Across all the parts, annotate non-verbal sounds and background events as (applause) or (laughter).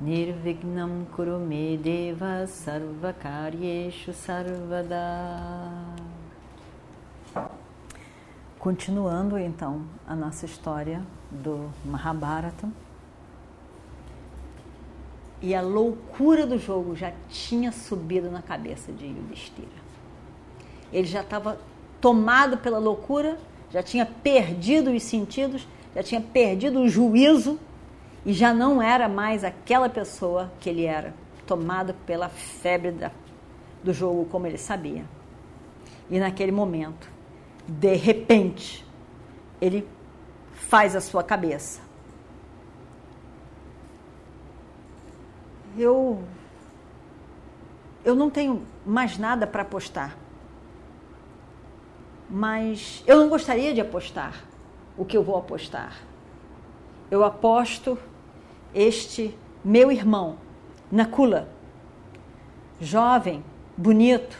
Nirvignam Kurume Deva Sarvakaryeshu Sarvada Continuando então a nossa história do Mahabharata. E a loucura do jogo já tinha subido na cabeça de Yudhishthira. Ele já estava tomado pela loucura, já tinha perdido os sentidos, já tinha perdido o juízo e já não era mais aquela pessoa que ele era, tomado pela febre da, do jogo, como ele sabia. E naquele momento, de repente, ele faz a sua cabeça. Eu eu não tenho mais nada para apostar mas eu não gostaria de apostar o que eu vou apostar. Eu aposto este meu irmão, Nakula, jovem, bonito,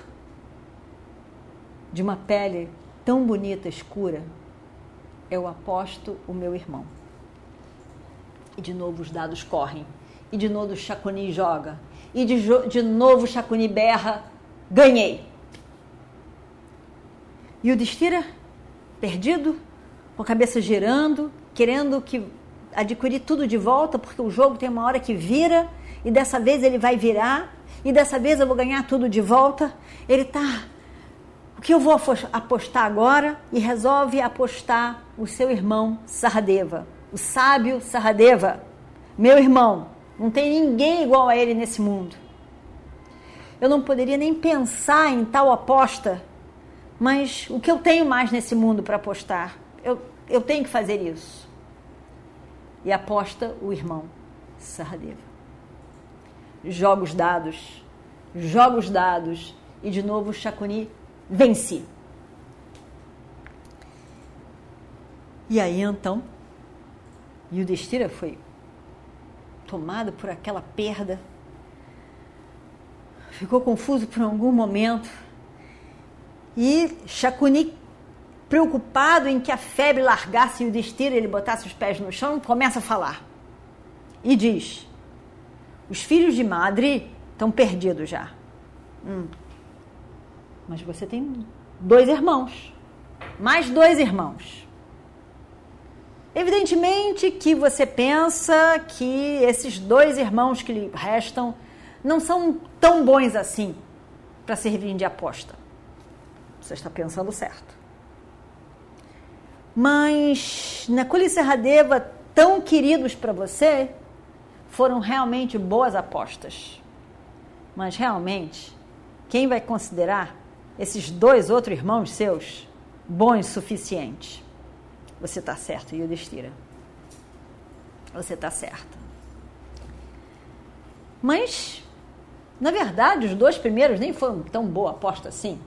de uma pele tão bonita, escura. Eu aposto o meu irmão. E de novo os dados correm. E de novo o Chacuni joga. E de, de novo o Chacuni berra. Ganhei. E o Destira, perdido, com a cabeça girando, querendo que adquirir tudo de volta, porque o jogo tem uma hora que vira, e dessa vez ele vai virar, e dessa vez eu vou ganhar tudo de volta. Ele está. O que eu vou apostar agora? E resolve apostar o seu irmão Saradeva, o sábio Saradeva, meu irmão. Não tem ninguém igual a ele nesse mundo. Eu não poderia nem pensar em tal aposta mas o que eu tenho mais nesse mundo para apostar? Eu, eu tenho que fazer isso. E aposta o irmão Saradeva. Joga os dados, joga os dados, e de novo Chacuni vence. E aí então, Yudhishthira foi tomado por aquela perda, ficou confuso por algum momento e Shakuni, preocupado em que a febre largasse o destino, ele botasse os pés no chão, começa a falar. E diz: Os filhos de Madre estão perdidos já. Hum. Mas você tem dois irmãos. Mais dois irmãos. Evidentemente que você pensa que esses dois irmãos que lhe restam não são tão bons assim para servirem de aposta. Você está pensando certo. Mas Nakula e Serradeva, tão queridos para você, foram realmente boas apostas. Mas realmente, quem vai considerar esses dois outros irmãos seus bons o suficiente? Você está certo, Yudhishthira. Você está certo. Mas, na verdade, os dois primeiros nem foram tão boa aposta assim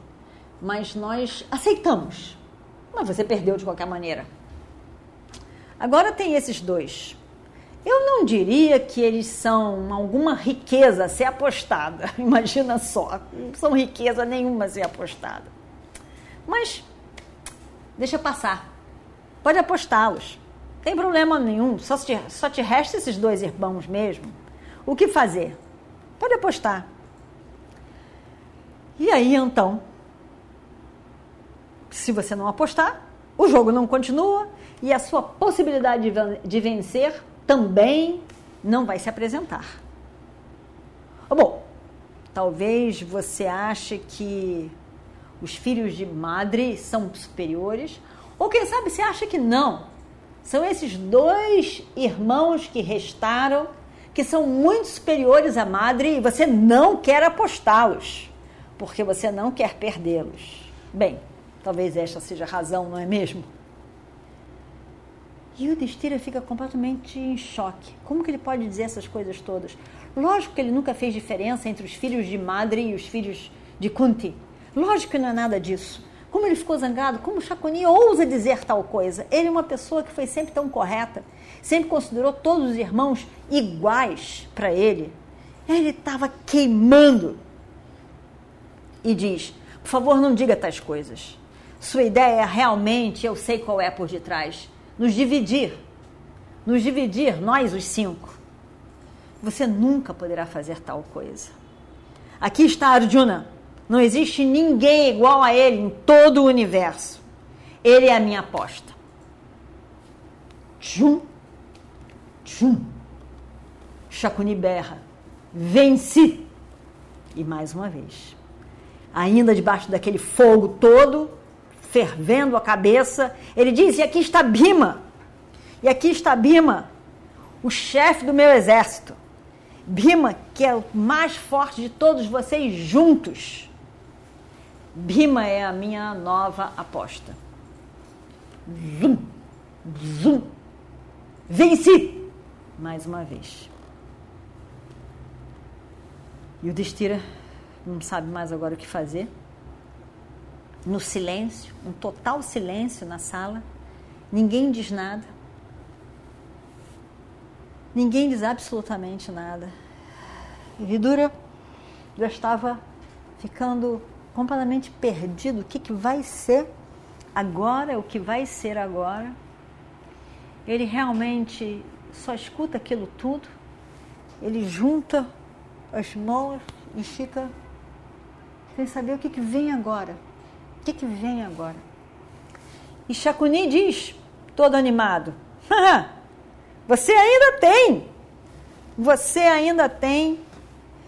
mas nós aceitamos. Mas você perdeu de qualquer maneira. Agora tem esses dois. Eu não diria que eles são alguma riqueza a ser apostada. (laughs) Imagina só, não são riqueza nenhuma a ser apostada. Mas deixa passar. Pode apostá-los. Tem problema nenhum. Só te, só te resta esses dois irmãos mesmo. O que fazer? Pode apostar. E aí então se você não apostar, o jogo não continua e a sua possibilidade de vencer também não vai se apresentar. Bom, talvez você ache que os filhos de Madre são superiores, ou quem sabe você acha que não. São esses dois irmãos que restaram que são muito superiores à Madre e você não quer apostá-los, porque você não quer perdê-los. Bem, Talvez esta seja a razão, não é mesmo? E o Destira fica completamente em choque. Como que ele pode dizer essas coisas todas? Lógico que ele nunca fez diferença entre os filhos de Madre e os filhos de Kunti. Lógico que não é nada disso. Como ele ficou zangado, como Chaconi ousa dizer tal coisa? Ele é uma pessoa que foi sempre tão correta, sempre considerou todos os irmãos iguais para ele. Ele estava queimando. E diz: por favor, não diga tais coisas. Sua ideia realmente, eu sei qual é por detrás, nos dividir. Nos dividir, nós os cinco. Você nunca poderá fazer tal coisa. Aqui está Arjuna. Não existe ninguém igual a ele em todo o universo. Ele é a minha aposta. Tchum, tchum. Shakuni berra. Venci. E mais uma vez. Ainda debaixo daquele fogo todo, fervendo a cabeça, ele diz: E aqui está Bima. E aqui está Bima, o chefe do meu exército. Bima, que é o mais forte de todos vocês juntos. Bima é a minha nova aposta. Zum, zum. Venci! Mais uma vez. E o Destira não sabe mais agora o que fazer no silêncio, um total silêncio na sala, ninguém diz nada. Ninguém diz absolutamente nada. E Vidura já estava ficando completamente perdido. O que, que vai ser agora? O que vai ser agora? Ele realmente só escuta aquilo tudo. Ele junta as mãos e fica sem saber o que, que vem agora. O que, que vem agora? E Chacuni diz, todo animado: Você ainda tem! Você ainda tem!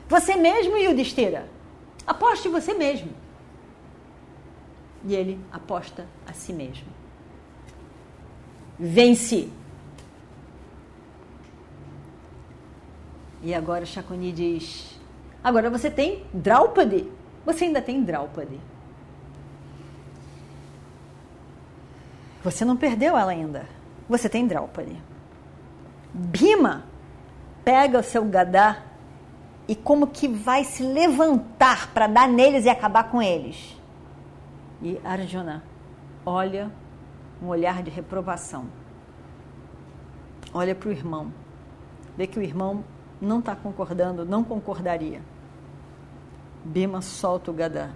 Você mesmo, Yudhishthira! Aposte você mesmo! E ele aposta a si mesmo. Vence! E agora Chacuni diz: Agora você tem Draupadi. Você ainda tem Draupadi. Você não perdeu ela ainda. Você tem Draupadi. Bima pega o seu gadá e como que vai se levantar para dar neles e acabar com eles. E Arjuna olha um olhar de reprovação. Olha para o irmão. Vê que o irmão não está concordando, não concordaria. Bima solta o gadá.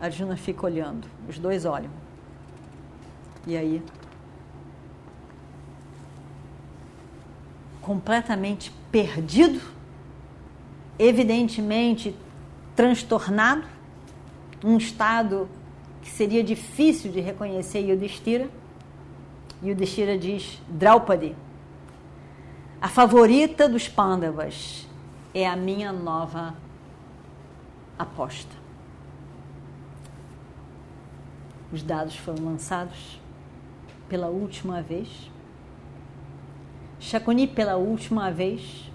Arjuna fica olhando. Os dois olham. E aí, completamente perdido, evidentemente transtornado, um estado que seria difícil de reconhecer Yudhishthira. Yudhishthira diz: Draupadi, a favorita dos Pandavas é a minha nova aposta. Os dados foram lançados pela última vez. Chaconi, pela última vez,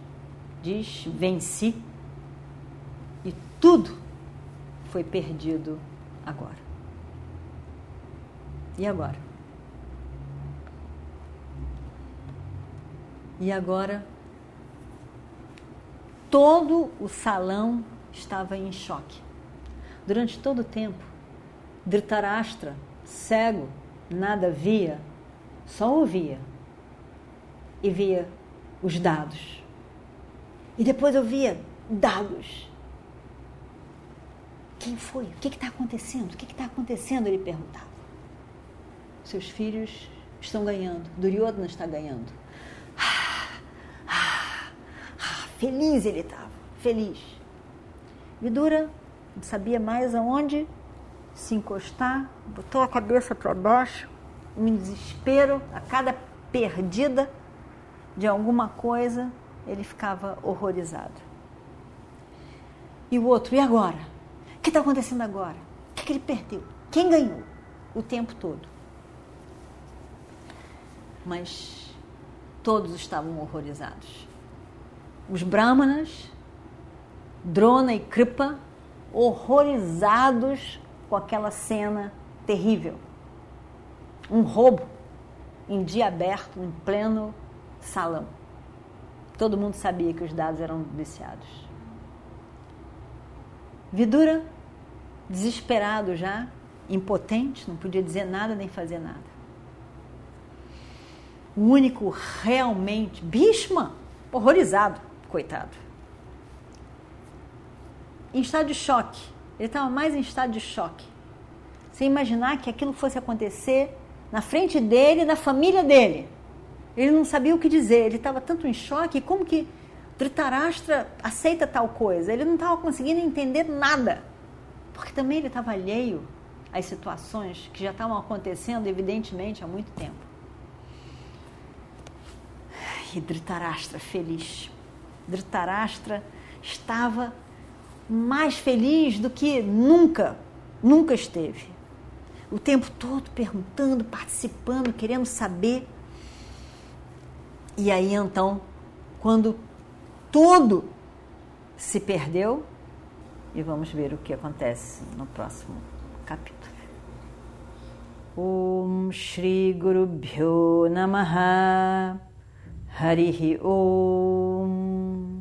diz: venci. E tudo foi perdido agora. E agora? E agora, todo o salão estava em choque. Durante todo o tempo, Dhritarashtra, cego, nada via, só ouvia e via os dados. E depois eu via dados. Quem foi? O que está acontecendo? O que está acontecendo? Ele perguntava. Seus filhos estão ganhando. Duryodhana está ganhando. Ah, ah, ah, feliz ele estava, feliz. Vidura sabia mais aonde se encostar, botou a cabeça para baixo, um desespero, a cada perdida de alguma coisa, ele ficava horrorizado. E o outro, e agora? O que está acontecendo agora? O que, que ele perdeu? Quem ganhou? O tempo todo. Mas todos estavam horrorizados. Os brahmanas, Drona e Kripa, horrorizados com aquela cena terrível. Um roubo em dia aberto, em pleno salão. Todo mundo sabia que os dados eram viciados. Vidura, desesperado já, impotente, não podia dizer nada nem fazer nada. O único realmente, Bhishma, horrorizado, coitado. Em estado de choque. Ele estava mais em estado de choque. Sem imaginar que aquilo fosse acontecer na frente dele da família dele. Ele não sabia o que dizer, ele estava tanto em choque, como que Dhritarashtra aceita tal coisa? Ele não estava conseguindo entender nada, porque também ele estava alheio às situações que já estavam acontecendo, evidentemente, há muito tempo. E Dhritarashtra feliz. Dhritarashtra estava mais feliz do que nunca, nunca esteve o tempo todo perguntando, participando, querendo saber. E aí então, quando tudo se perdeu, e vamos ver o que acontece no próximo capítulo. Om Shri Guru Bhyo Namaha Harihi Om